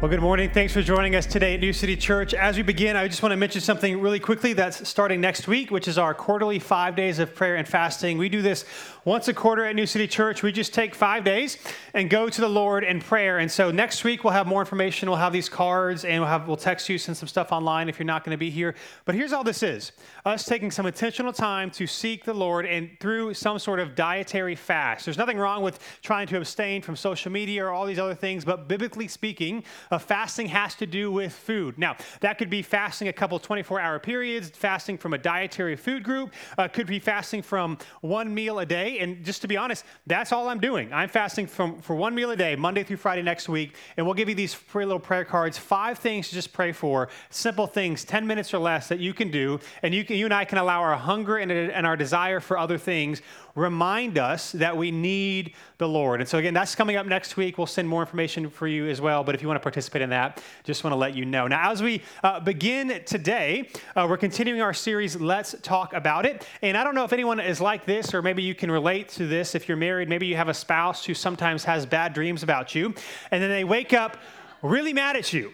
Well, good morning. Thanks for joining us today at New City Church. As we begin, I just want to mention something really quickly that's starting next week, which is our quarterly five days of prayer and fasting. We do this once a quarter at New City Church. We just take five days and go to the Lord in prayer. And so next week we'll have more information. We'll have these cards and we'll have we'll text you, send some stuff online if you're not going to be here. But here's all this is: us taking some intentional time to seek the Lord and through some sort of dietary fast. There's nothing wrong with trying to abstain from social media or all these other things, but biblically speaking, uh, fasting has to do with food. Now, that could be fasting a couple 24 hour periods, fasting from a dietary food group, uh, could be fasting from one meal a day. And just to be honest, that's all I'm doing. I'm fasting from, for one meal a day, Monday through Friday next week. And we'll give you these free little prayer cards, five things to just pray for, simple things, 10 minutes or less that you can do. And you, can, you and I can allow our hunger and, and our desire for other things remind us that we need the Lord. And so, again, that's coming up next week. We'll send more information for you as well. But if you want to participate in that, just want to let you know. Now, as we uh, begin today, uh, we're continuing our series, Let's Talk About It. And I don't know if anyone is like this, or maybe you can relate to this if you're married. Maybe you have a spouse who sometimes has bad dreams about you, and then they wake up really mad at you.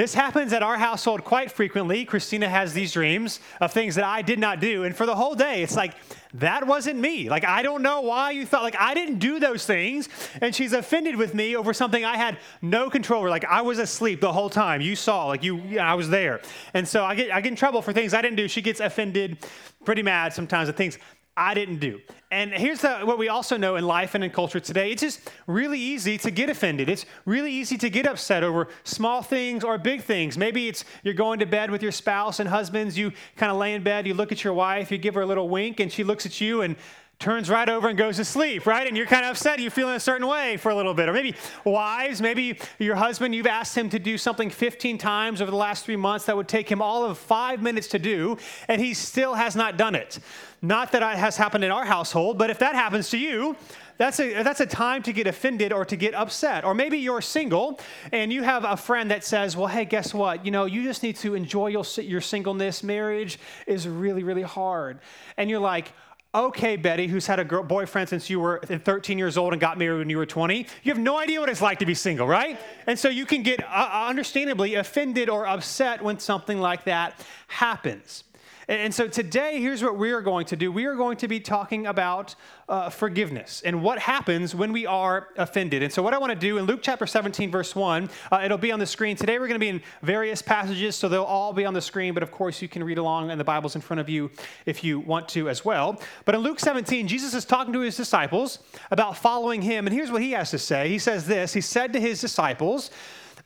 This happens at our household quite frequently. Christina has these dreams of things that I did not do. And for the whole day, it's like, that wasn't me. Like, I don't know why you thought, like, I didn't do those things. And she's offended with me over something I had no control over. Like, I was asleep the whole time. You saw, like, you, yeah, I was there. And so I get, I get in trouble for things I didn't do. She gets offended, pretty mad sometimes at things I didn't do. And here's the, what we also know in life and in culture today it's just really easy to get offended. It's really easy to get upset over small things or big things. Maybe it's you're going to bed with your spouse and husbands, you kind of lay in bed, you look at your wife, you give her a little wink, and she looks at you and turns right over and goes to sleep, right? And you're kind of upset, you're feeling a certain way for a little bit. Or maybe wives, maybe your husband, you've asked him to do something 15 times over the last three months that would take him all of five minutes to do, and he still has not done it. Not that it has happened in our household, but if that happens to you, that's a, that's a time to get offended or to get upset. Or maybe you're single and you have a friend that says, Well, hey, guess what? You know, you just need to enjoy your, your singleness. Marriage is really, really hard. And you're like, okay, Betty, who's had a girl, boyfriend since you were 13 years old and got married when you were 20, you have no idea what it's like to be single, right? And so you can get uh, uh understandably offended or upset when something like that happens. And so today, here's what we are going to do. We are going to be talking about uh, forgiveness and what happens when we are offended. And so, what I want to do in Luke chapter 17, verse 1, uh, it'll be on the screen. Today, we're going to be in various passages, so they'll all be on the screen. But of course, you can read along, and the Bible's in front of you if you want to as well. But in Luke 17, Jesus is talking to his disciples about following him. And here's what he has to say He says this He said to his disciples,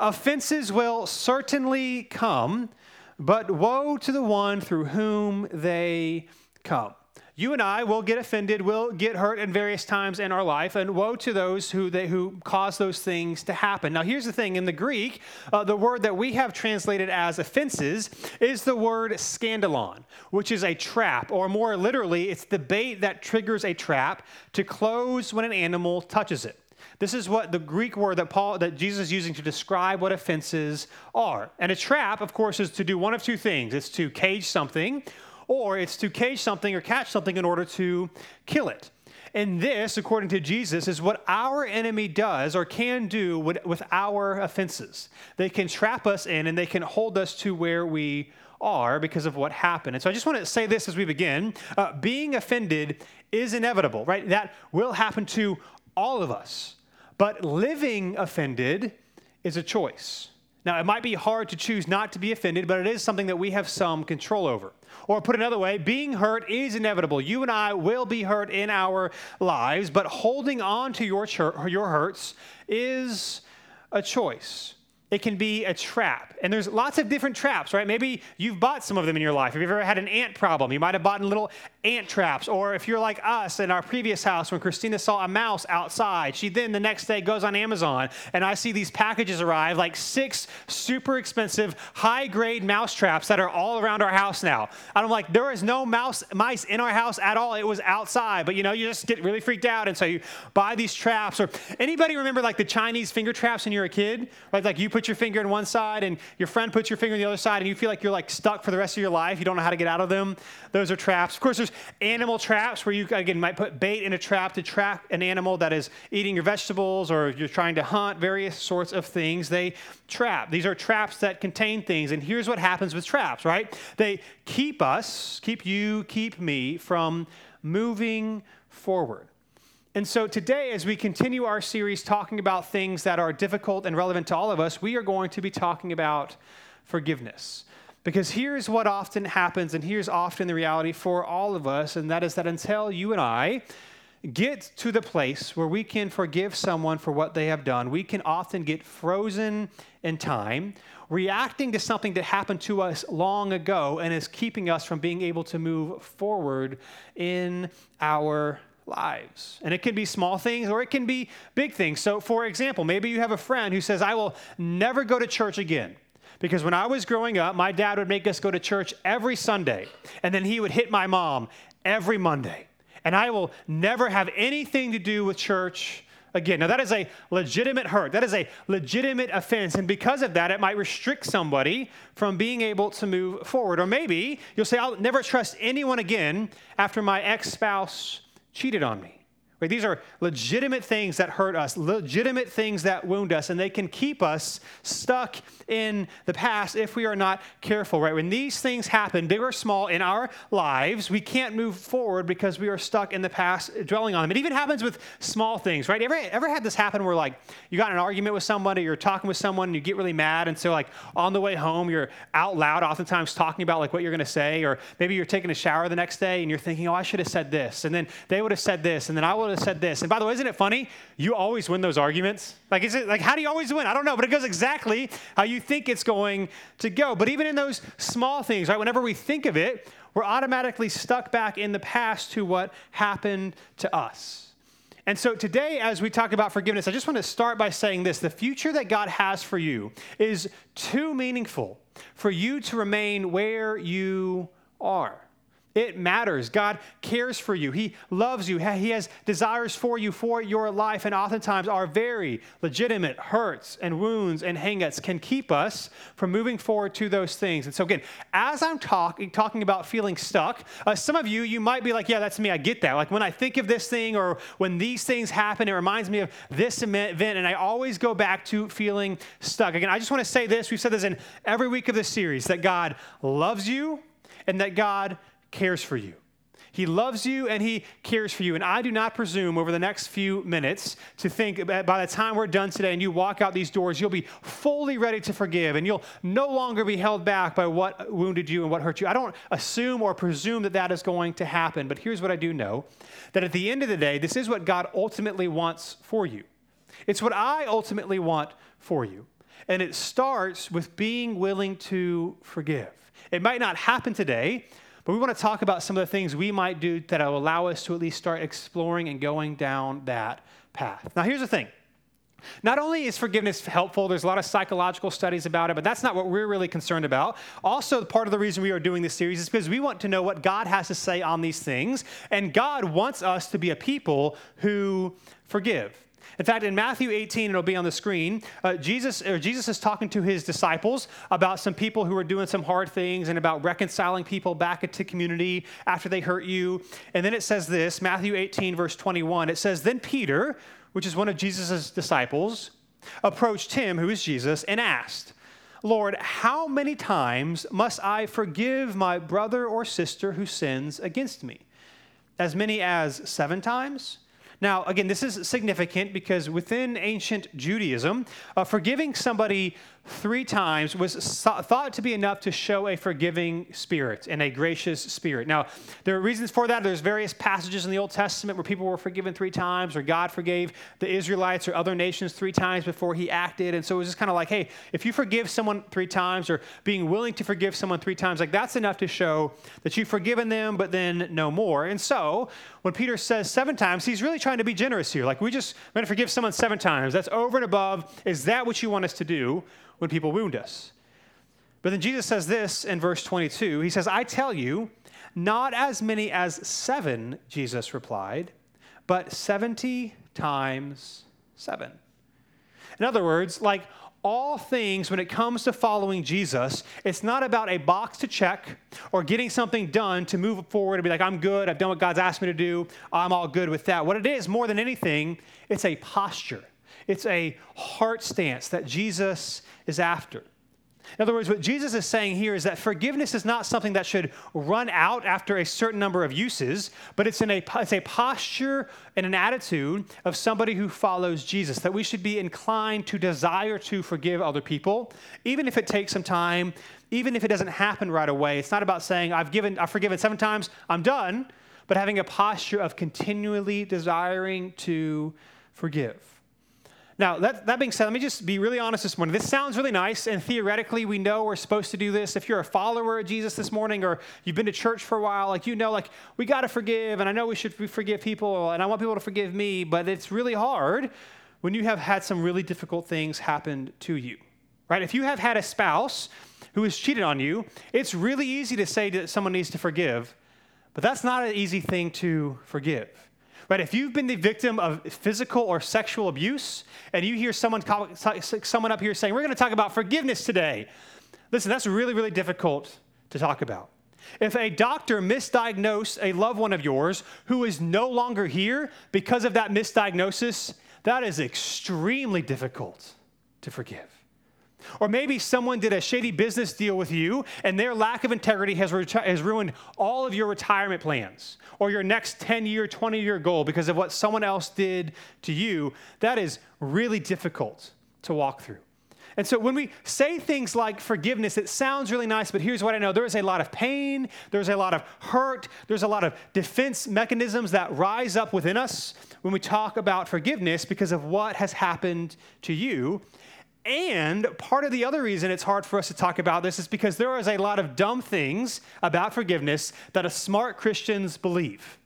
Offenses will certainly come but woe to the one through whom they come. You and I will get offended, will get hurt in various times in our life, and woe to those who, they, who cause those things to happen. Now, here's the thing in the Greek, uh, the word that we have translated as offenses is the word scandalon, which is a trap, or more literally, it's the bait that triggers a trap to close when an animal touches it. This is what the Greek word that Paul that Jesus is using to describe what offenses are. And a trap, of course, is to do one of two things. It's to cage something, or it's to cage something or catch something in order to kill it. And this, according to Jesus, is what our enemy does or can do with, with our offenses. They can trap us in and they can hold us to where we are because of what happened. And so I just want to say this as we begin. Uh, being offended is inevitable, right? That will happen to all of us. But living offended is a choice. Now, it might be hard to choose not to be offended, but it is something that we have some control over. Or put another way, being hurt is inevitable. You and I will be hurt in our lives, but holding on to your, your hurts is a choice it can be a trap. And there's lots of different traps, right? Maybe you've bought some of them in your life. If you've ever had an ant problem, you might have bought little ant traps. Or if you're like us in our previous house, when Christina saw a mouse outside, she then the next day goes on Amazon and I see these packages arrive, like six super expensive, high grade mouse traps that are all around our house now. And I'm like, there is no mouse, mice in our house at all. It was outside. But you know, you just get really freaked out. And so you buy these traps. Or anybody remember like the Chinese finger traps when you were a kid? Like, like you put put your finger in one side and your friend puts your finger in the other side and you feel like you're like stuck for the rest of your life. You don't know how to get out of them. Those are traps. Of course, there's animal traps where you, again, might put bait in a trap to trap an animal that is eating your vegetables or you're trying to hunt various sorts of things. They trap. These are traps that contain things. And here's what happens with traps, right? They keep us, keep you, keep me from moving forward. And so today, as we continue our series talking about things that are difficult and relevant to all of us, we are going to be talking about forgiveness. Because here's what often happens, and here's often the reality for all of us, and that is that until you and I get to the place where we can forgive someone for what they have done, we can often get frozen in time, reacting to something that happened to us long ago and is keeping us from being able to move forward in our lives. And it can be small things or it can be big things. So, for example, maybe you have a friend who says, I will never go to church again. Because when I was growing up, my dad would make us go to church every Sunday, and then he would hit my mom every Monday. And I will never have anything to do with church again. Now, that is a legitimate hurt. That is a legitimate offense. And because of that, it might restrict somebody from being able to move forward. Or maybe you'll say, I'll never trust anyone again after my ex spouse cheated on me. Right? These are legitimate things that hurt us, legitimate things that wound us, and they can keep us stuck in the past if we are not careful, right? When these things happen, big or small, in our lives, we can't move forward because we are stuck in the past, dwelling on them. It even happens with small things, right? Ever, ever had this happen where, like, you got an argument with somebody, you're talking with someone, and you get really mad, and so, like, on the way home, you're out loud, oftentimes talking about, like, what you're to say, or maybe you're taking a shower the next day, and you're thinking, oh, I should have said this, and then they would have said this, and then I would have said this. And by the way, isn't it funny? You always win those arguments. Like, is it like how do you always win? I don't know, but it goes exactly how you think it's going to go. But even in those small things, right? Whenever we think of it, we're automatically stuck back in the past to what happened to us. And so today, as we talk about forgiveness, I just want to start by saying this the future that God has for you is too meaningful for you to remain where you are. It matters. God cares for you. He loves you. He has desires for you for your life. And oftentimes, our very legitimate hurts and wounds and hangups can keep us from moving forward to those things. And so, again, as I'm talking talking about feeling stuck, uh, some of you, you might be like, yeah, that's me. I get that. Like when I think of this thing or when these things happen, it reminds me of this event. And I always go back to feeling stuck. Again, I just want to say this. We've said this in every week of this series that God loves you and that God cares for you. He loves you and he cares for you. And I do not presume over the next few minutes to think by the time we're done today and you walk out these doors, you'll be fully ready to forgive and you'll no longer be held back by what wounded you and what hurt you. I don't assume or presume that that is going to happen. But here's what I do know that at the end of the day, this is what God ultimately wants for you. It's what I ultimately want for you. And it starts with being willing to forgive. It might not happen today, but we want to talk about some of the things we might do that will allow us to at least start exploring and going down that path. Now, here's the thing. Not only is forgiveness helpful, there's a lot of psychological studies about it, but that's not what we're really concerned about. Also, part of the reason we are doing this series is because we want to know what God has to say on these things, and God wants us to be a people who forgive. In fact, in Matthew 18, it'll be on the screen, uh, Jesus, Jesus is talking to his disciples about some people who are doing some hard things and about reconciling people back into community after they hurt you. And then it says this Matthew 18, verse 21, it says, Then Peter, which is one of Jesus' disciples, approached him, who is Jesus, and asked, Lord, how many times must I forgive my brother or sister who sins against me? As many as seven times? Now, again, this is significant because within ancient Judaism, uh, forgiving somebody three times was thought to be enough to show a forgiving spirit and a gracious spirit. Now, there are reasons for that. There's various passages in the Old Testament where people were forgiven three times, or God forgave the Israelites or other nations three times before he acted. And so it was just kind of like, hey, if you forgive someone three times or being willing to forgive someone three times, like that's enough to show that you've forgiven them, but then no more. And so when Peter says seven times, he's really trying to be generous here. Like, we just, we're going to forgive someone seven times. That's over and above. Is that what you want us to do? When people wound us. But then Jesus says this in verse 22. He says, I tell you, not as many as seven, Jesus replied, but 70 times seven. In other words, like all things when it comes to following Jesus, it's not about a box to check or getting something done to move forward and be like, I'm good, I've done what God's asked me to do, I'm all good with that. What it is, more than anything, it's a posture, it's a heart stance that Jesus is after. In other words, what Jesus is saying here is that forgiveness is not something that should run out after a certain number of uses, but it's, in a, it's a posture and an attitude of somebody who follows Jesus, that we should be inclined to desire to forgive other people, even if it takes some time, even if it doesn't happen right away. It's not about saying, I've, given, I've forgiven seven times, I'm done, but having a posture of continually desiring to forgive. Now, that, that being said, let me just be really honest this morning. This sounds really nice, and theoretically, we know we're supposed to do this. If you're a follower of Jesus this morning, or you've been to church for a while, like you know, like we got to forgive, and I know we should forgive people, and I want people to forgive me, but it's really hard when you have had some really difficult things happen to you, right? If you have had a spouse who has cheated on you, it's really easy to say that someone needs to forgive, but that's not an easy thing to forgive. Right? If you've been the victim of physical or sexual abuse, and you hear someone, someone up here saying, We're going to talk about forgiveness today, listen, that's really, really difficult to talk about. If a doctor misdiagnosed a loved one of yours who is no longer here because of that misdiagnosis, that is extremely difficult to forgive. Or maybe someone did a shady business deal with you and their lack of integrity has, reti- has ruined all of your retirement plans or your next 10 year, 20 year goal because of what someone else did to you. That is really difficult to walk through. And so when we say things like forgiveness, it sounds really nice, but here's what I know there is a lot of pain, there's a lot of hurt, there's a lot of defense mechanisms that rise up within us when we talk about forgiveness because of what has happened to you. And part of the other reason it's hard for us to talk about this is because there is a lot of dumb things about forgiveness that smart Christians believe.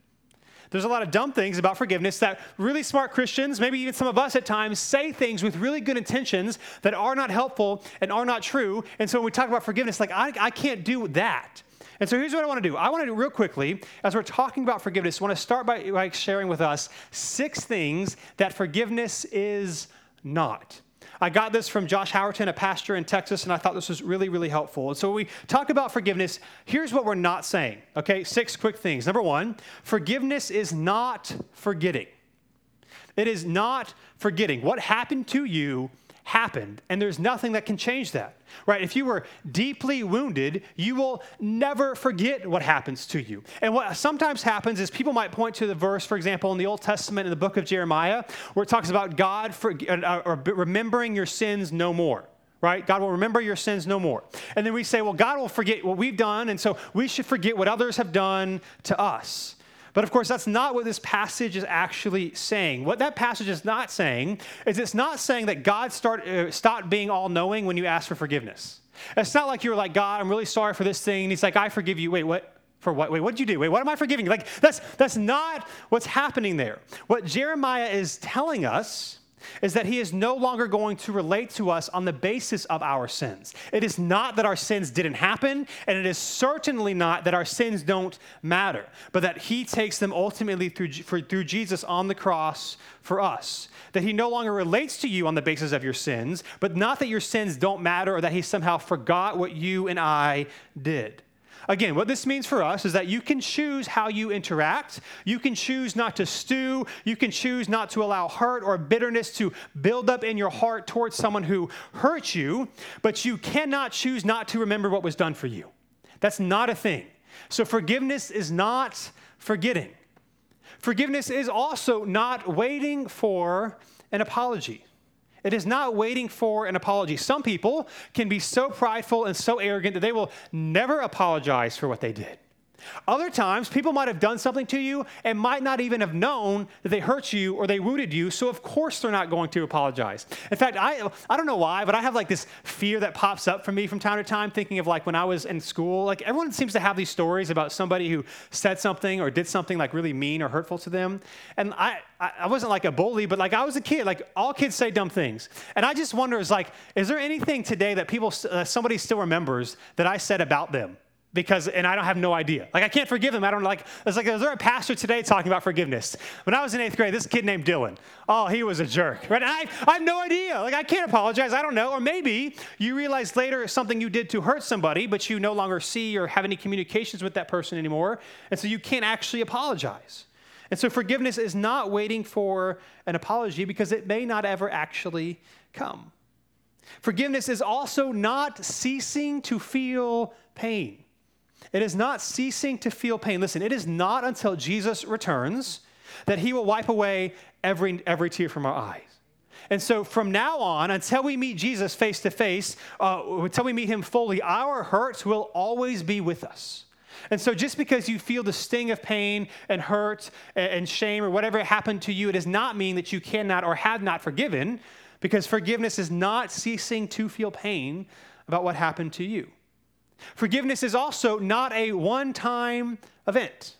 There's a lot of dumb things about forgiveness that really smart Christians, maybe even some of us at times, say things with really good intentions that are not helpful and are not true. And so when we talk about forgiveness, like, I, I can't do that. And so here's what I want to do. I want to do real quickly, as we're talking about forgiveness, I want to start by, by sharing with us six things that forgiveness is not. I got this from Josh Howerton, a pastor in Texas, and I thought this was really, really helpful. And so we talk about forgiveness. Here's what we're not saying, okay? Six quick things. Number one, forgiveness is not forgetting. It is not forgetting. What happened to you happened, and there's nothing that can change that, right? If you were deeply wounded, you will never forget what happens to you. And what sometimes happens is people might point to the verse, for example, in the Old Testament in the book of Jeremiah, where it talks about God for, uh, or remembering your sins no more right? God will remember your sins no more. And then we say, well, God will forget what we've done, and so we should forget what others have done to us. But of course, that's not what this passage is actually saying. What that passage is not saying is it's not saying that God start, uh, stopped being all knowing when you ask for forgiveness. It's not like you're like, God, I'm really sorry for this thing. And he's like, I forgive you. Wait, what? For what? Wait, what did you do? Wait, what am I forgiving? Like, that's, that's not what's happening there. What Jeremiah is telling us is that he is no longer going to relate to us on the basis of our sins. It is not that our sins didn't happen, and it is certainly not that our sins don't matter, but that he takes them ultimately through, for, through Jesus on the cross for us. That he no longer relates to you on the basis of your sins, but not that your sins don't matter or that he somehow forgot what you and I did. Again, what this means for us is that you can choose how you interact. You can choose not to stew. You can choose not to allow hurt or bitterness to build up in your heart towards someone who hurt you, but you cannot choose not to remember what was done for you. That's not a thing. So forgiveness is not forgetting. Forgiveness is also not waiting for an apology. It is not waiting for an apology. Some people can be so prideful and so arrogant that they will never apologize for what they did. Other times, people might have done something to you and might not even have known that they hurt you or they wounded you, so of course they're not going to apologize. In fact, I, I don't know why, but I have like this fear that pops up for me from time to time, thinking of like when I was in school. Like everyone seems to have these stories about somebody who said something or did something like really mean or hurtful to them. And I, I wasn't like a bully, but like I was a kid. Like all kids say dumb things. And I just wonder is like, is there anything today that people, uh, somebody still remembers that I said about them? Because, and I don't have no idea. Like, I can't forgive them. I don't like, it's like, is there a pastor today talking about forgiveness? When I was in eighth grade, this kid named Dylan, oh, he was a jerk, right? I, I have no idea. Like, I can't apologize. I don't know. Or maybe you realize later something you did to hurt somebody, but you no longer see or have any communications with that person anymore. And so you can't actually apologize. And so forgiveness is not waiting for an apology because it may not ever actually come. Forgiveness is also not ceasing to feel pain. It is not ceasing to feel pain. Listen, it is not until Jesus returns that he will wipe away every, every tear from our eyes. And so from now on, until we meet Jesus face to face, uh, until we meet him fully, our hurts will always be with us. And so just because you feel the sting of pain and hurt and shame or whatever happened to you, it does not mean that you cannot or have not forgiven, because forgiveness is not ceasing to feel pain about what happened to you. Forgiveness is also not a one time event.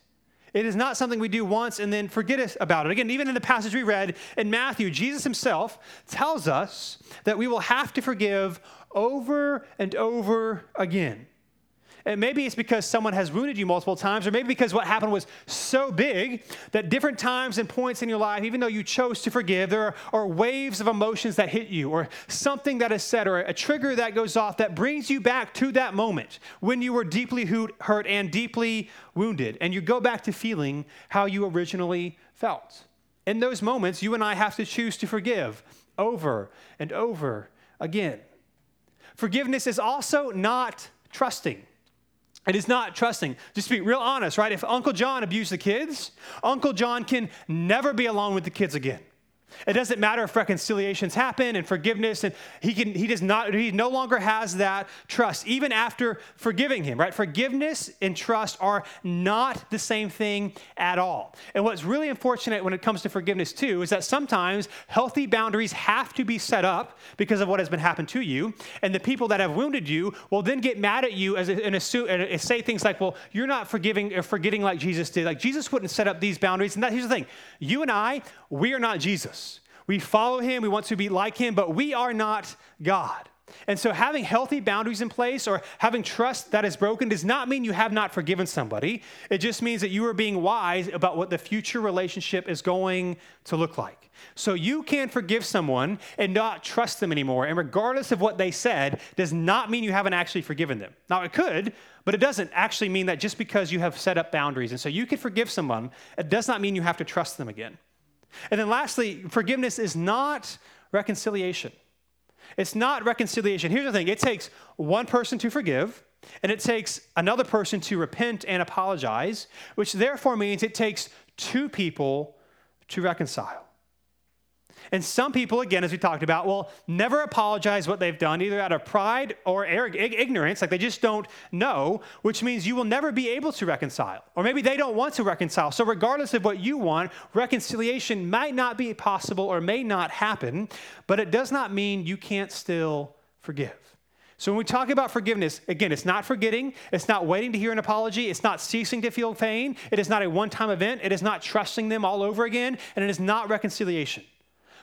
It is not something we do once and then forget about it. Again, even in the passage we read in Matthew, Jesus himself tells us that we will have to forgive over and over again. And maybe it's because someone has wounded you multiple times, or maybe because what happened was so big that different times and points in your life, even though you chose to forgive, there are, are waves of emotions that hit you, or something that is said, or a trigger that goes off that brings you back to that moment when you were deeply hurt and deeply wounded. And you go back to feeling how you originally felt. In those moments, you and I have to choose to forgive over and over again. Forgiveness is also not trusting. It is not trusting. Just be real honest, right? If Uncle John abused the kids, Uncle John can never be alone with the kids again. It doesn't matter if reconciliations happen and forgiveness, and he can he does not he no longer has that trust, even after forgiving him, right? Forgiveness and trust are not the same thing at all. And what's really unfortunate when it comes to forgiveness too is that sometimes healthy boundaries have to be set up because of what has been happened to you, and the people that have wounded you will then get mad at you as and, assume, and say things like, "Well, you're not forgiving or forgetting like Jesus did. Like Jesus wouldn't set up these boundaries." And that, here's the thing: you and I, we are not Jesus. We follow him, we want to be like him, but we are not God. And so, having healthy boundaries in place or having trust that is broken does not mean you have not forgiven somebody. It just means that you are being wise about what the future relationship is going to look like. So, you can forgive someone and not trust them anymore. And regardless of what they said, does not mean you haven't actually forgiven them. Now, it could, but it doesn't actually mean that just because you have set up boundaries. And so, you can forgive someone, it does not mean you have to trust them again. And then lastly, forgiveness is not reconciliation. It's not reconciliation. Here's the thing it takes one person to forgive, and it takes another person to repent and apologize, which therefore means it takes two people to reconcile. And some people, again, as we talked about, will never apologize what they've done, either out of pride or ignorance, like they just don't know, which means you will never be able to reconcile. Or maybe they don't want to reconcile. So, regardless of what you want, reconciliation might not be possible or may not happen, but it does not mean you can't still forgive. So, when we talk about forgiveness, again, it's not forgetting, it's not waiting to hear an apology, it's not ceasing to feel pain, it is not a one time event, it is not trusting them all over again, and it is not reconciliation.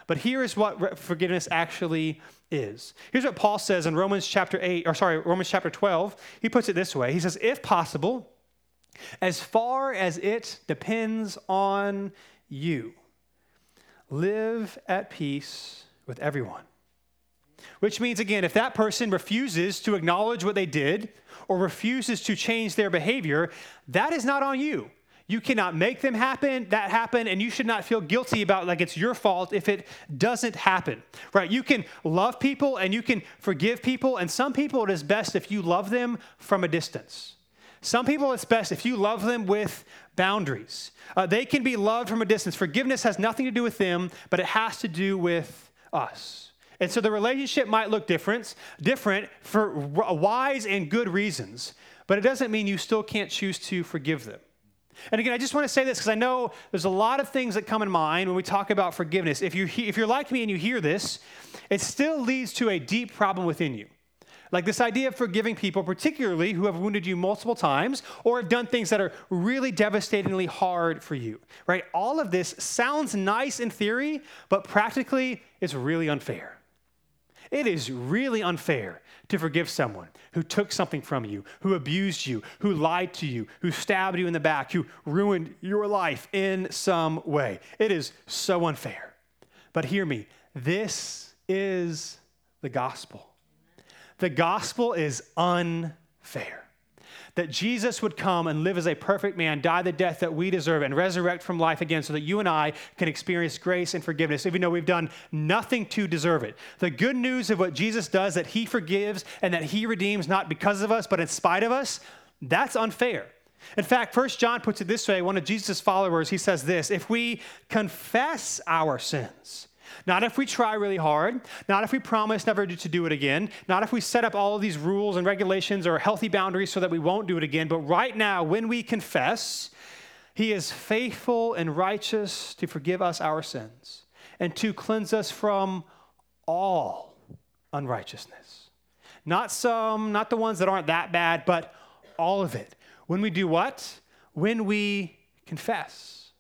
But here is what forgiveness actually is. Here's what Paul says in Romans chapter 8, or sorry, Romans chapter 12. He puts it this way He says, If possible, as far as it depends on you, live at peace with everyone. Which means, again, if that person refuses to acknowledge what they did or refuses to change their behavior, that is not on you. You cannot make them happen, that happen, and you should not feel guilty about like it's your fault if it doesn't happen. Right? You can love people and you can forgive people, and some people it is best if you love them from a distance. Some people it's best if you love them with boundaries. Uh, they can be loved from a distance. Forgiveness has nothing to do with them, but it has to do with us. And so the relationship might look different, different for wise and good reasons, but it doesn't mean you still can't choose to forgive them. And again, I just want to say this because I know there's a lot of things that come in mind when we talk about forgiveness. If, you if you're like me and you hear this, it still leads to a deep problem within you. Like this idea of forgiving people, particularly who have wounded you multiple times or have done things that are really devastatingly hard for you, right? All of this sounds nice in theory, but practically it's really unfair. It is really unfair to forgive someone who took something from you, who abused you, who lied to you, who stabbed you in the back, who ruined your life in some way. It is so unfair. But hear me this is the gospel. The gospel is unfair that Jesus would come and live as a perfect man, die the death that we deserve, and resurrect from life again so that you and I can experience grace and forgiveness, even though we've done nothing to deserve it. The good news of what Jesus does, that he forgives and that he redeems not because of us, but in spite of us, that's unfair. In fact, First John puts it this way one of Jesus' followers, he says this if we confess our sins, not if we try really hard, not if we promise never to do it again, not if we set up all of these rules and regulations or healthy boundaries so that we won't do it again, but right now, when we confess, He is faithful and righteous to forgive us our sins and to cleanse us from all unrighteousness. Not some, not the ones that aren't that bad, but all of it. When we do what? When we confess.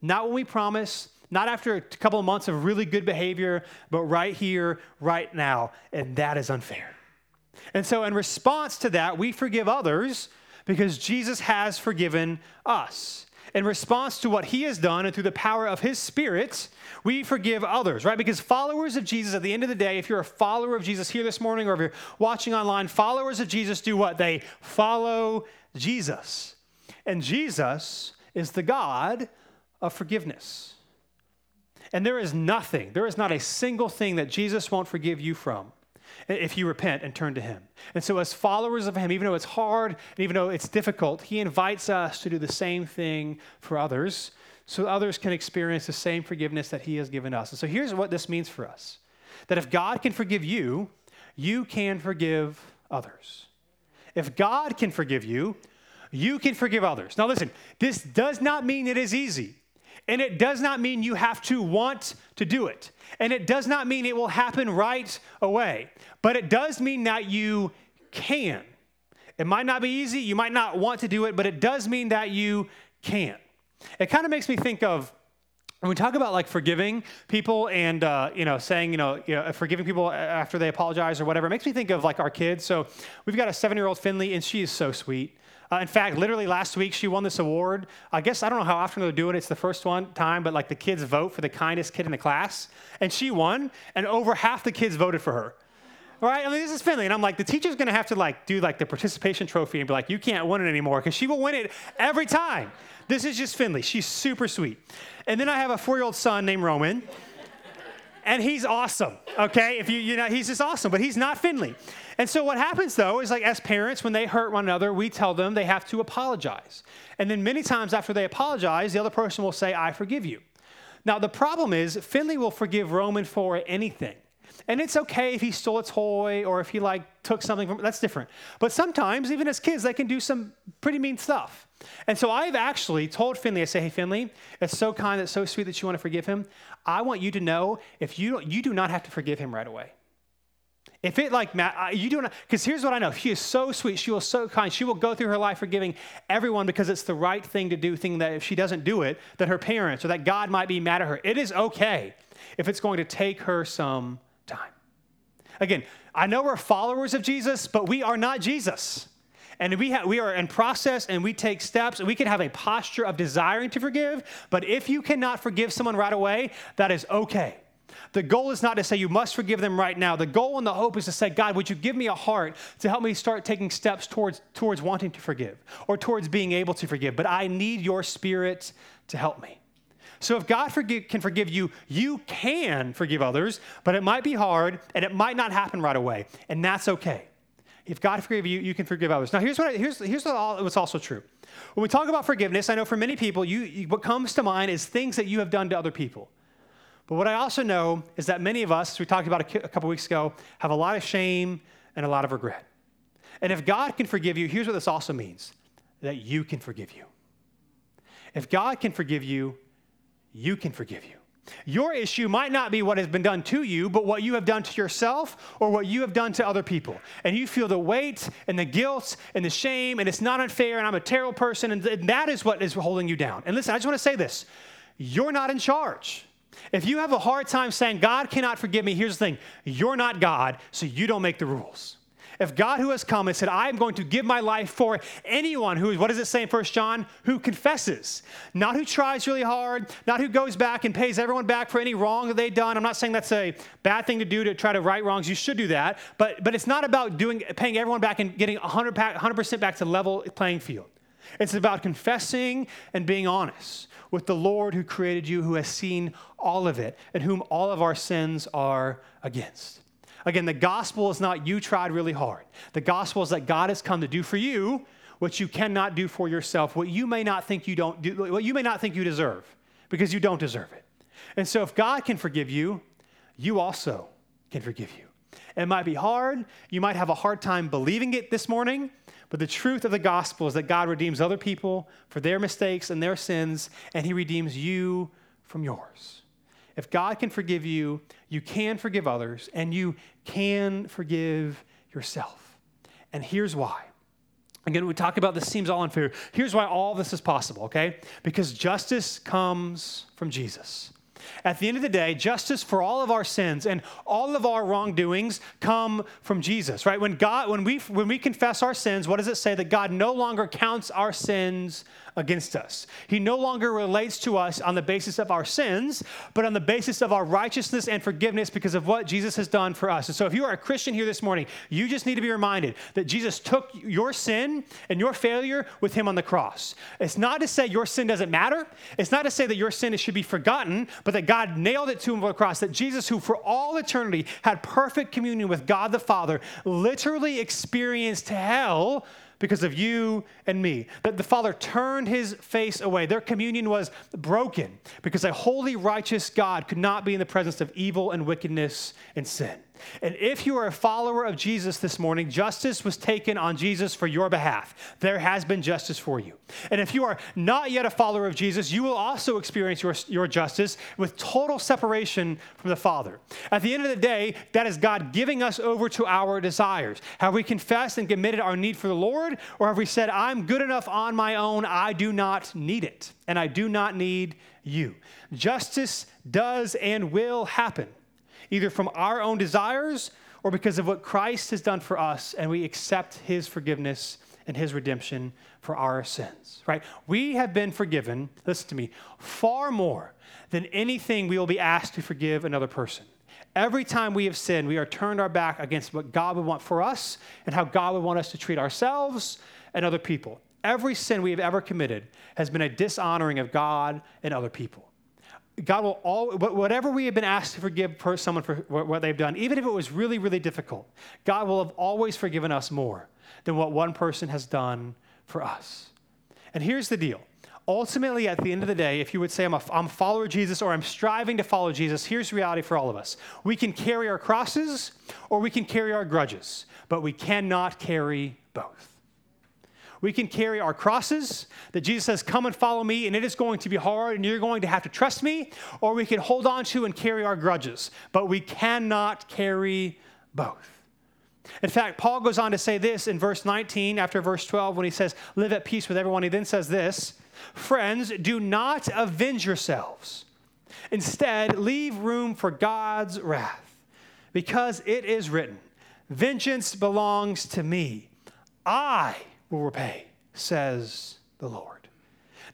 Not when we promise, not after a couple of months of really good behavior, but right here, right now. And that is unfair. And so, in response to that, we forgive others because Jesus has forgiven us. In response to what he has done and through the power of his spirit, we forgive others, right? Because followers of Jesus, at the end of the day, if you're a follower of Jesus here this morning or if you're watching online, followers of Jesus do what? They follow Jesus. And Jesus is the God of forgiveness. And there is nothing, there is not a single thing that Jesus won't forgive you from if you repent and turn to Him. And so, as followers of Him, even though it's hard and even though it's difficult, He invites us to do the same thing for others so others can experience the same forgiveness that He has given us. And so, here's what this means for us that if God can forgive you, you can forgive others. If God can forgive you, you can forgive others. Now, listen, this does not mean it is easy. And it does not mean you have to want to do it. And it does not mean it will happen right away. But it does mean that you can. It might not be easy, you might not want to do it, but it does mean that you can. It kind of makes me think of when we talk about like forgiving people and uh, you know saying you know, you know forgiving people after they apologize or whatever it makes me think of like our kids so we've got a seven year old finley and she is so sweet uh, in fact, literally last week, she won this award. I guess I don't know how often they're doing it. It's the first one time, but like the kids vote for the kindest kid in the class. And she won, and over half the kids voted for her. Right? I mean, this is Finley. And I'm like, the teacher's gonna have to like do like the participation trophy and be like, you can't win it anymore, because she will win it every time. This is just Finley. She's super sweet. And then I have a four-year-old son named Roman and he's awesome. Okay, if you you know he's just awesome, but he's not Finley. And so what happens though is like as parents, when they hurt one another, we tell them they have to apologize. And then many times after they apologize, the other person will say, "I forgive you." Now the problem is Finley will forgive Roman for anything. And it's okay if he stole a toy or if he like took something from that's different. But sometimes, even as kids, they can do some pretty mean stuff. And so I've actually told Finley, I say, hey Finley, it's so kind, it's so sweet that you want to forgive him. I want you to know if you you do not have to forgive him right away. If it like Matt, you do not, because here's what I know. She is so sweet. She will so kind. She will go through her life forgiving everyone because it's the right thing to do. Thing that if she doesn't do it, that her parents or that God might be mad at her. It is okay if it's going to take her some time. Again, I know we're followers of Jesus, but we are not Jesus. And we, ha- we are in process and we take steps we can have a posture of desiring to forgive. But if you cannot forgive someone right away, that is okay. The goal is not to say you must forgive them right now. The goal and the hope is to say, God, would you give me a heart to help me start taking steps towards, towards wanting to forgive or towards being able to forgive? But I need your spirit to help me. So if God forgive, can forgive you, you can forgive others, but it might be hard and it might not happen right away, and that's okay. If God forgive you, you can forgive others. Now, here's what here's here's what what's also true. When we talk about forgiveness, I know for many people, you, you, what comes to mind is things that you have done to other people. But what I also know is that many of us, as we talked about a, a couple weeks ago, have a lot of shame and a lot of regret. And if God can forgive you, here's what this also means that you can forgive you. If God can forgive you, you can forgive you. Your issue might not be what has been done to you, but what you have done to yourself or what you have done to other people. And you feel the weight and the guilt and the shame, and it's not unfair, and I'm a terrible person, and that is what is holding you down. And listen, I just want to say this you're not in charge. If you have a hard time saying, God cannot forgive me, here's the thing you're not God, so you don't make the rules. If God who has come and said, I am going to give my life for anyone who, what does it say in 1 John? Who confesses, not who tries really hard, not who goes back and pays everyone back for any wrong that they've done. I'm not saying that's a bad thing to do to try to right wrongs. You should do that. But, but it's not about doing, paying everyone back and getting 100%, 100% back to level playing field. It's about confessing and being honest with the Lord who created you, who has seen all of it, and whom all of our sins are against. Again, the gospel is not you tried really hard. The gospel is that God has come to do for you what you cannot do for yourself, what you may not think you don't do, what you may not think you deserve, because you don't deserve it. And so if God can forgive you, you also can forgive you. It might be hard. You might have a hard time believing it this morning, but the truth of the gospel is that God redeems other people for their mistakes and their sins, and he redeems you from yours. If God can forgive you, you can forgive others, and you can forgive yourself. And here's why. Again, we talk about this seems all unfair. Here's why all this is possible, okay? Because justice comes from Jesus. At the end of the day, justice for all of our sins and all of our wrongdoings come from Jesus, right? When God when we when we confess our sins, what does it say that God no longer counts our sins against us. He no longer relates to us on the basis of our sins, but on the basis of our righteousness and forgiveness because of what Jesus has done for us. And so, if you are a Christian here this morning, you just need to be reminded that Jesus took your sin and your failure with him on the cross. It's not to say your sin doesn't matter, it's not to say that your sin should be forgotten, but that God nailed it to him on the cross. That Jesus, who for all eternity had perfect communion with God the Father, literally experienced hell because of you and me. That the Father turned his face away. Their communion was broken because a holy, righteous God could not be in the presence of evil and wickedness and sin. And if you are a follower of Jesus this morning, justice was taken on Jesus for your behalf. There has been justice for you. And if you are not yet a follower of Jesus, you will also experience your, your justice with total separation from the Father. At the end of the day, that is God giving us over to our desires. Have we confessed and committed our need for the Lord? Or have we said, I'm good enough on my own, I do not need it, and I do not need you? Justice does and will happen either from our own desires or because of what Christ has done for us, and we accept his forgiveness and his redemption for our sins, right? We have been forgiven, listen to me, far more than anything we will be asked to forgive another person. Every time we have sinned, we are turned our back against what God would want for us and how God would want us to treat ourselves and other people. Every sin we have ever committed has been a dishonoring of God and other people. God will all, whatever we have been asked to forgive someone for what they've done, even if it was really, really difficult, God will have always forgiven us more than what one person has done for us. And here's the deal. Ultimately, at the end of the day, if you would say, I'm a, I'm a follower of Jesus or I'm striving to follow Jesus, here's reality for all of us. We can carry our crosses or we can carry our grudges, but we cannot carry both. We can carry our crosses that Jesus says, Come and follow me, and it is going to be hard, and you're going to have to trust me, or we can hold on to and carry our grudges, but we cannot carry both. In fact, Paul goes on to say this in verse 19 after verse 12 when he says, Live at peace with everyone. He then says this Friends, do not avenge yourselves. Instead, leave room for God's wrath, because it is written, Vengeance belongs to me. I will repay, says the Lord.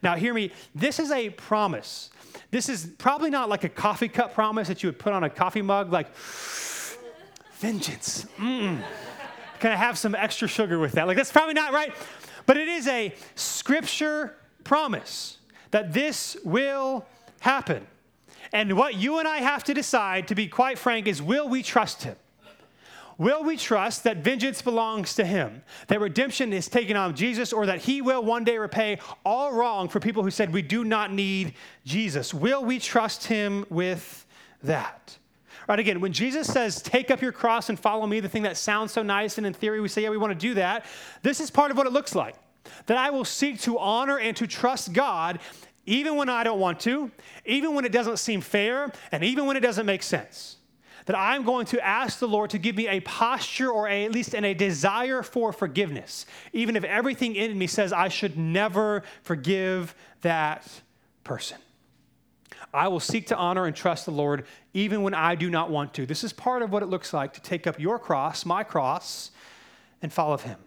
Now, hear me. This is a promise. This is probably not like a coffee cup promise that you would put on a coffee mug, like, vengeance. Mm-mm. Can I have some extra sugar with that? Like, that's probably not right. But it is a scripture promise that this will happen. And what you and I have to decide, to be quite frank, is will we trust him? Will we trust that vengeance belongs to him, that redemption is taken on Jesus, or that he will one day repay all wrong for people who said we do not need Jesus? Will we trust him with that? Right, again, when Jesus says, take up your cross and follow me, the thing that sounds so nice, and in theory we say, yeah, we want to do that, this is part of what it looks like. That I will seek to honor and to trust God even when I don't want to, even when it doesn't seem fair, and even when it doesn't make sense that I'm going to ask the Lord to give me a posture or a, at least in a desire for forgiveness, even if everything in me says I should never forgive that person. I will seek to honor and trust the Lord even when I do not want to. This is part of what it looks like to take up your cross, my cross, and follow him.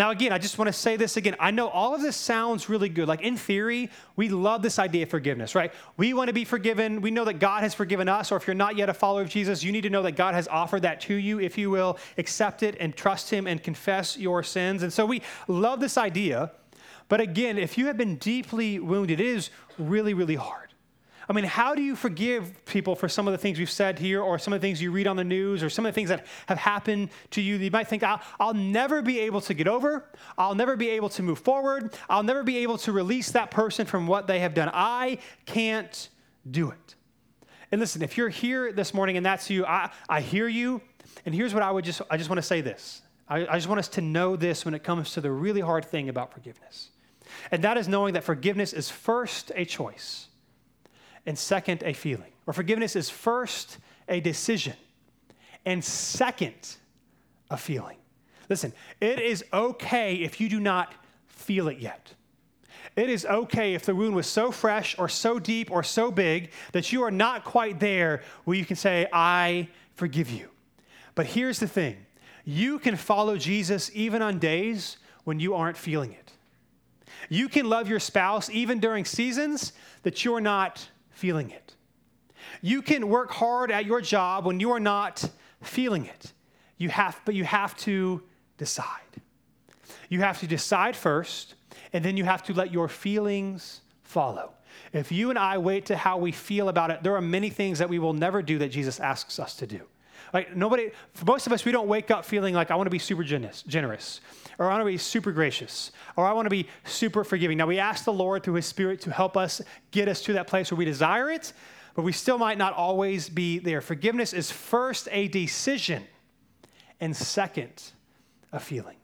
Now, again, I just want to say this again. I know all of this sounds really good. Like in theory, we love this idea of forgiveness, right? We want to be forgiven. We know that God has forgiven us, or if you're not yet a follower of Jesus, you need to know that God has offered that to you if you will accept it and trust Him and confess your sins. And so we love this idea. But again, if you have been deeply wounded, it is really, really hard. I mean, how do you forgive people for some of the things we've said here, or some of the things you read on the news, or some of the things that have happened to you? You might think, I'll, I'll never be able to get over. I'll never be able to move forward. I'll never be able to release that person from what they have done. I can't do it. And listen, if you're here this morning and that's you, I, I hear you. And here's what I would just, I just want to say this. I, I just want us to know this when it comes to the really hard thing about forgiveness. And that is knowing that forgiveness is first a choice and second, a feeling. Or forgiveness is first a decision and second, a feeling. Listen, it is okay if you do not feel it yet. It is okay if the wound was so fresh or so deep or so big that you are not quite there where you can say, I forgive you. But here's the thing you can follow Jesus even on days when you aren't feeling it. You can love your spouse even during seasons that you're not feeling it. You can work hard at your job when you are not feeling it. You have, but you have to decide. You have to decide first, and then you have to let your feelings follow. If you and I wait to how we feel about it, there are many things that we will never do that Jesus asks us to do. Like nobody, for most of us, we don't wake up feeling like I want to be super generous, generous, or I want to be super gracious, or I want to be super forgiving. Now we ask the Lord through His Spirit to help us get us to that place where we desire it, but we still might not always be there. Forgiveness is first a decision, and second, a feeling.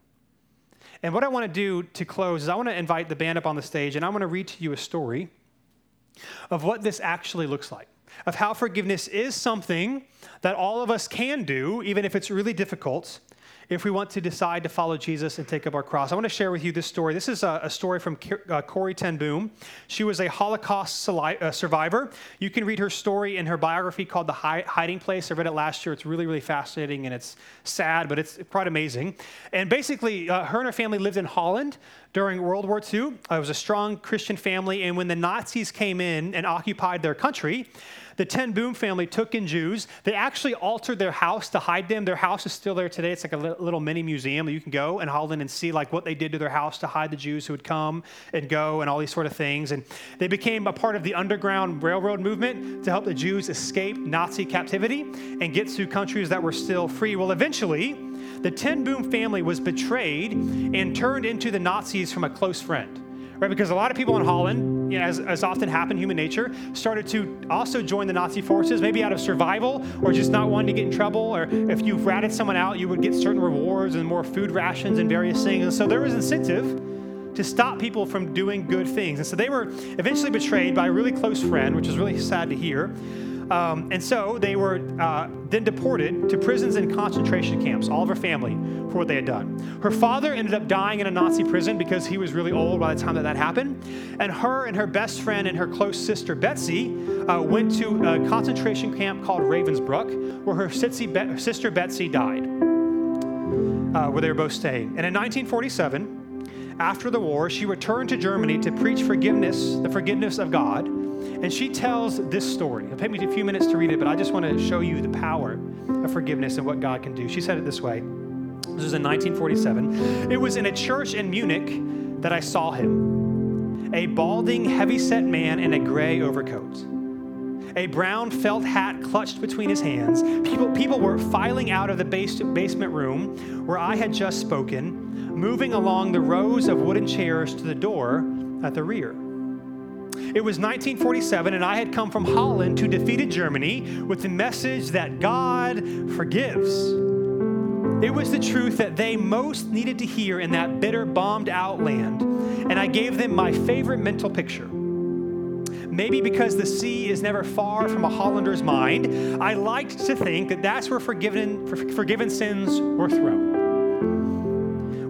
And what I want to do to close is I want to invite the band up on the stage, and I want to read to you a story of what this actually looks like of how forgiveness is something that all of us can do, even if it's really difficult, if we want to decide to follow Jesus and take up our cross. I want to share with you this story. This is a, a story from uh, Corrie ten Boom. She was a Holocaust uh, survivor. You can read her story in her biography called The Hiding Place. I read it last year. It's really, really fascinating and it's sad, but it's quite amazing. And basically, uh, her and her family lived in Holland during World War II. It was a strong Christian family, and when the Nazis came in and occupied their country, the Ten Boom family took in Jews. They actually altered their house to hide them. Their house is still there today. It's like a little mini museum. You can go in Holland and see like what they did to their house to hide the Jews who would come and go and all these sort of things. And they became a part of the Underground Railroad movement to help the Jews escape Nazi captivity and get to countries that were still free. Well, eventually, the Ten Boom family was betrayed and turned into the Nazis from a close friend right? Because a lot of people in Holland, you know, as, as often happened, human nature, started to also join the Nazi forces, maybe out of survival or just not wanting to get in trouble. Or if you ratted someone out, you would get certain rewards and more food rations and various things. And so there was incentive to stop people from doing good things. And so they were eventually betrayed by a really close friend, which is really sad to hear. Um, and so they were uh, then deported to prisons and concentration camps, all of her family, for what they had done. Her father ended up dying in a Nazi prison because he was really old by the time that that happened. And her and her best friend and her close sister, Betsy, uh, went to a concentration camp called Ravensbrück, where her sister Betsy died, uh, where they were both staying. And in 1947, after the war, she returned to Germany to preach forgiveness, the forgiveness of God and she tells this story. It'll take me a few minutes to read it, but I just want to show you the power of forgiveness and what God can do. She said it this way. This was in 1947. It was in a church in Munich that I saw him. A balding, heavy-set man in a gray overcoat. A brown felt hat clutched between his hands. People, people were filing out of the base, basement room where I had just spoken, moving along the rows of wooden chairs to the door at the rear. It was 1947, and I had come from Holland to defeated Germany with the message that God forgives. It was the truth that they most needed to hear in that bitter, bombed out land. And I gave them my favorite mental picture. Maybe because the sea is never far from a Hollander's mind, I liked to think that that's where forgiven, forgiven sins were thrown.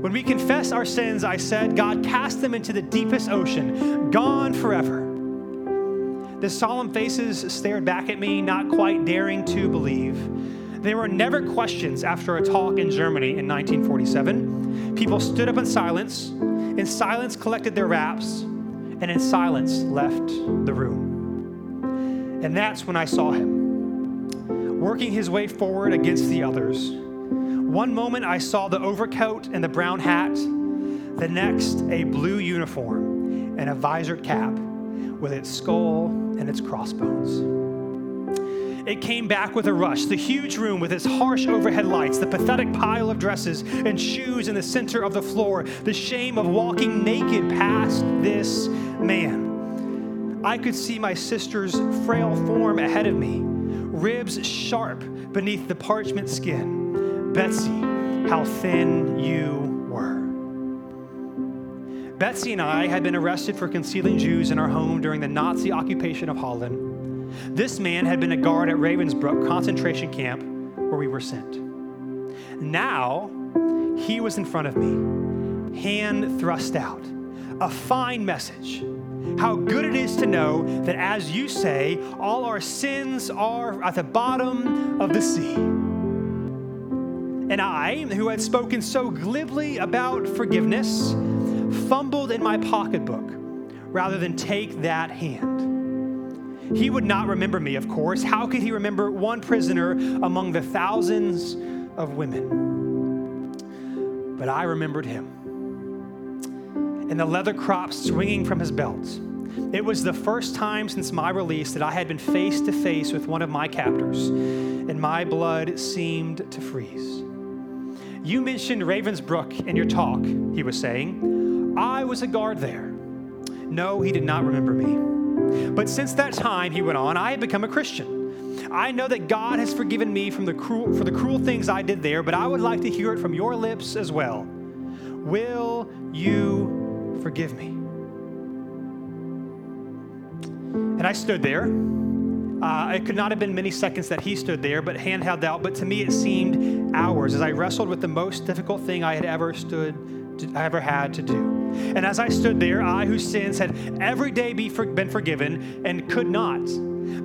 When we confess our sins, I said, God cast them into the deepest ocean, gone forever. The solemn faces stared back at me, not quite daring to believe. There were never questions after a talk in Germany in 1947. People stood up in silence, in silence collected their wraps, and in silence left the room. And that's when I saw him, working his way forward against the others. One moment I saw the overcoat and the brown hat, the next, a blue uniform and a visored cap with its skull and its crossbones. It came back with a rush. The huge room with its harsh overhead lights, the pathetic pile of dresses and shoes in the center of the floor, the shame of walking naked past this man. I could see my sister's frail form ahead of me, ribs sharp beneath the parchment skin. Betsy, how thin you. Betsy and I had been arrested for concealing Jews in our home during the Nazi occupation of Holland. This man had been a guard at Ravensbrück concentration camp where we were sent. Now, he was in front of me, hand thrust out. A fine message. How good it is to know that, as you say, all our sins are at the bottom of the sea. And I, who had spoken so glibly about forgiveness, fumbled in my pocketbook rather than take that hand. He would not remember me, of course. How could he remember one prisoner among the thousands of women? But I remembered him. And the leather crop swinging from his belt. It was the first time since my release that I had been face to face with one of my captors, and my blood seemed to freeze. You mentioned Ravensbrück in your talk, he was saying. I was a guard there. No, he did not remember me. But since that time, he went on, I have become a Christian. I know that God has forgiven me from the cruel, for the cruel things I did there, but I would like to hear it from your lips as well. Will you forgive me? And I stood there. Uh, it could not have been many seconds that he stood there, but hand held out. But to me, it seemed hours as I wrestled with the most difficult thing I had ever stood, to, I ever had to do. And as I stood there, I whose sins had every day be for, been forgiven and could not.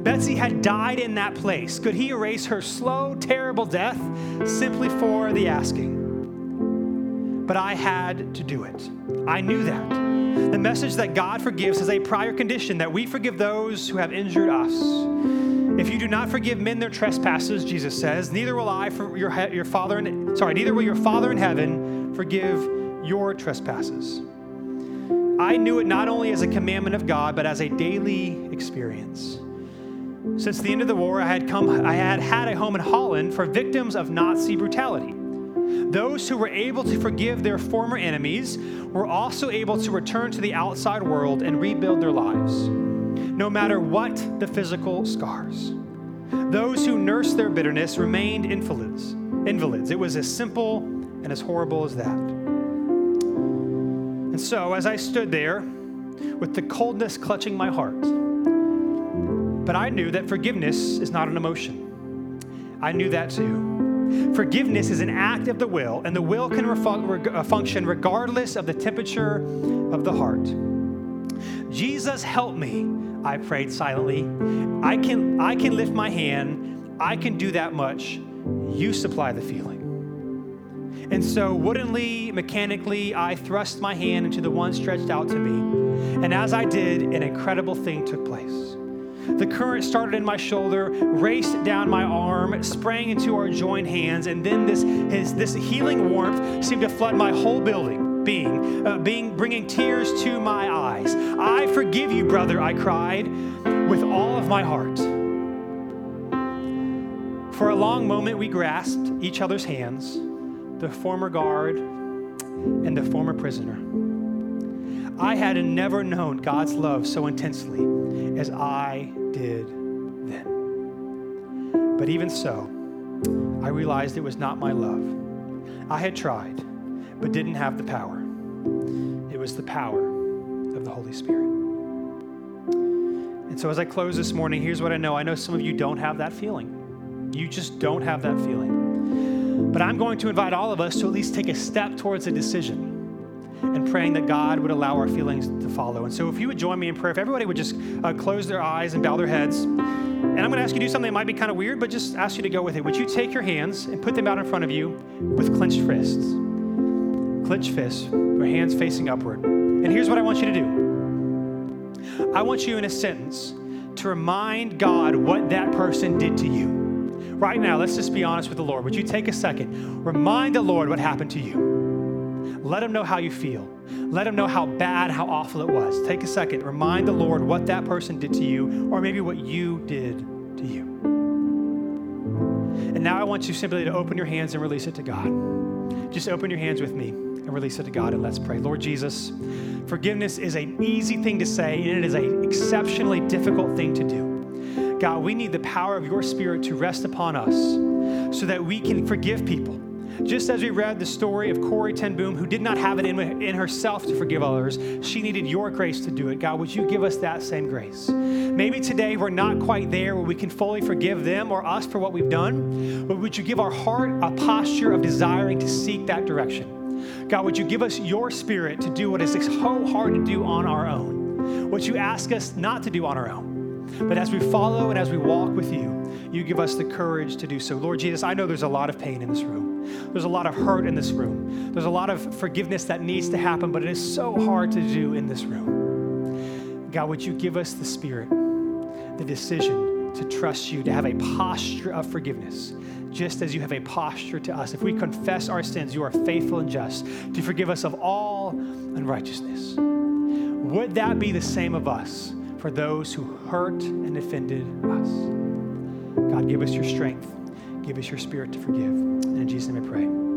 Betsy had died in that place. Could he erase her slow, terrible death simply for the asking? But I had to do it. I knew that. The message that God forgives is a prior condition that we forgive those who have injured us. If you do not forgive men their trespasses, Jesus says, neither will I for your, your Father in, sorry, neither will your Father in heaven forgive your trespasses. I knew it not only as a commandment of God, but as a daily experience. Since the end of the war, I had, come, I had had a home in Holland for victims of Nazi brutality. Those who were able to forgive their former enemies were also able to return to the outside world and rebuild their lives, no matter what the physical scars. Those who nursed their bitterness remained invalids. Invalids. It was as simple and as horrible as that. And so, as I stood there with the coldness clutching my heart, but I knew that forgiveness is not an emotion. I knew that too. Forgiveness is an act of the will, and the will can uh, function regardless of the temperature of the heart. Jesus, help me, I prayed silently. I can, I can lift my hand, I can do that much. You supply the feeling. And so, woodenly, mechanically, I thrust my hand into the one stretched out to me. And as I did, an incredible thing took place. The current started in my shoulder, raced down my arm, sprang into our joined hands, and then this, his, this healing warmth seemed to flood my whole building, being, uh, being, bringing tears to my eyes. I forgive you, brother, I cried with all of my heart. For a long moment, we grasped each other's hands the former guard, and the former prisoner. I had never known God's love so intensely as I did then. But even so, I realized it was not my love. I had tried, but didn't have the power. It was the power of the Holy Spirit. And so, as I close this morning, here's what I know I know some of you don't have that feeling. You just don't have that feeling. But I'm going to invite all of us to at least take a step towards a decision. and praying that God would allow our feelings to follow. And so, if you would join me in prayer, if everybody would just uh, close their eyes and bow their heads. And I'm going to ask you to do something that might be kind of weird, but just ask you to go with it. Would you take your hands and put them out in front of you with clenched fists? Clenched fists, your hands facing upward. And here's what I want you to do I want you, in a sentence, to remind God what that person did to you. Right now, let's just be honest with the Lord. Would you take a second? Remind the Lord what happened to you. Let him know how you feel. Let him know how bad, how awful it was. Take a second. Remind the Lord what that person did to you, or maybe what you did to you. And now I want you simply to open your hands and release it to God. Just open your hands with me and release it to God, and let's pray. Lord Jesus, forgiveness is an easy thing to say, and it is an exceptionally difficult thing to do. God, we need the power of your spirit to rest upon us so that we can forgive people. Just as we read the story of Corrie ten Boom, who did not have it in, in herself to forgive others, she needed your grace to do it. God, would you give us that same grace? Maybe today we're not quite there where we can fully forgive them or us for what we've done, but would you give our heart a posture of desiring to seek that direction? God, would you give us your spirit to do what is so hard to do on our own? What you ask us not to do on our own? But as we follow and as we walk with you, you give us the courage to do so. Lord Jesus, I know there's a lot of pain in this room. There's a lot of hurt in this room. There's a lot of forgiveness that needs to happen, but it is so hard to do in this room. God, would you give us the spirit, the decision to trust you, to have a posture of forgiveness, just as you have a posture to us. If we confess our sins, you are faithful and just to forgive us of all unrighteousness. Would that be the same of us? For those who hurt and offended us. God, give us your strength. Give us your spirit to forgive. And in Jesus' name I pray.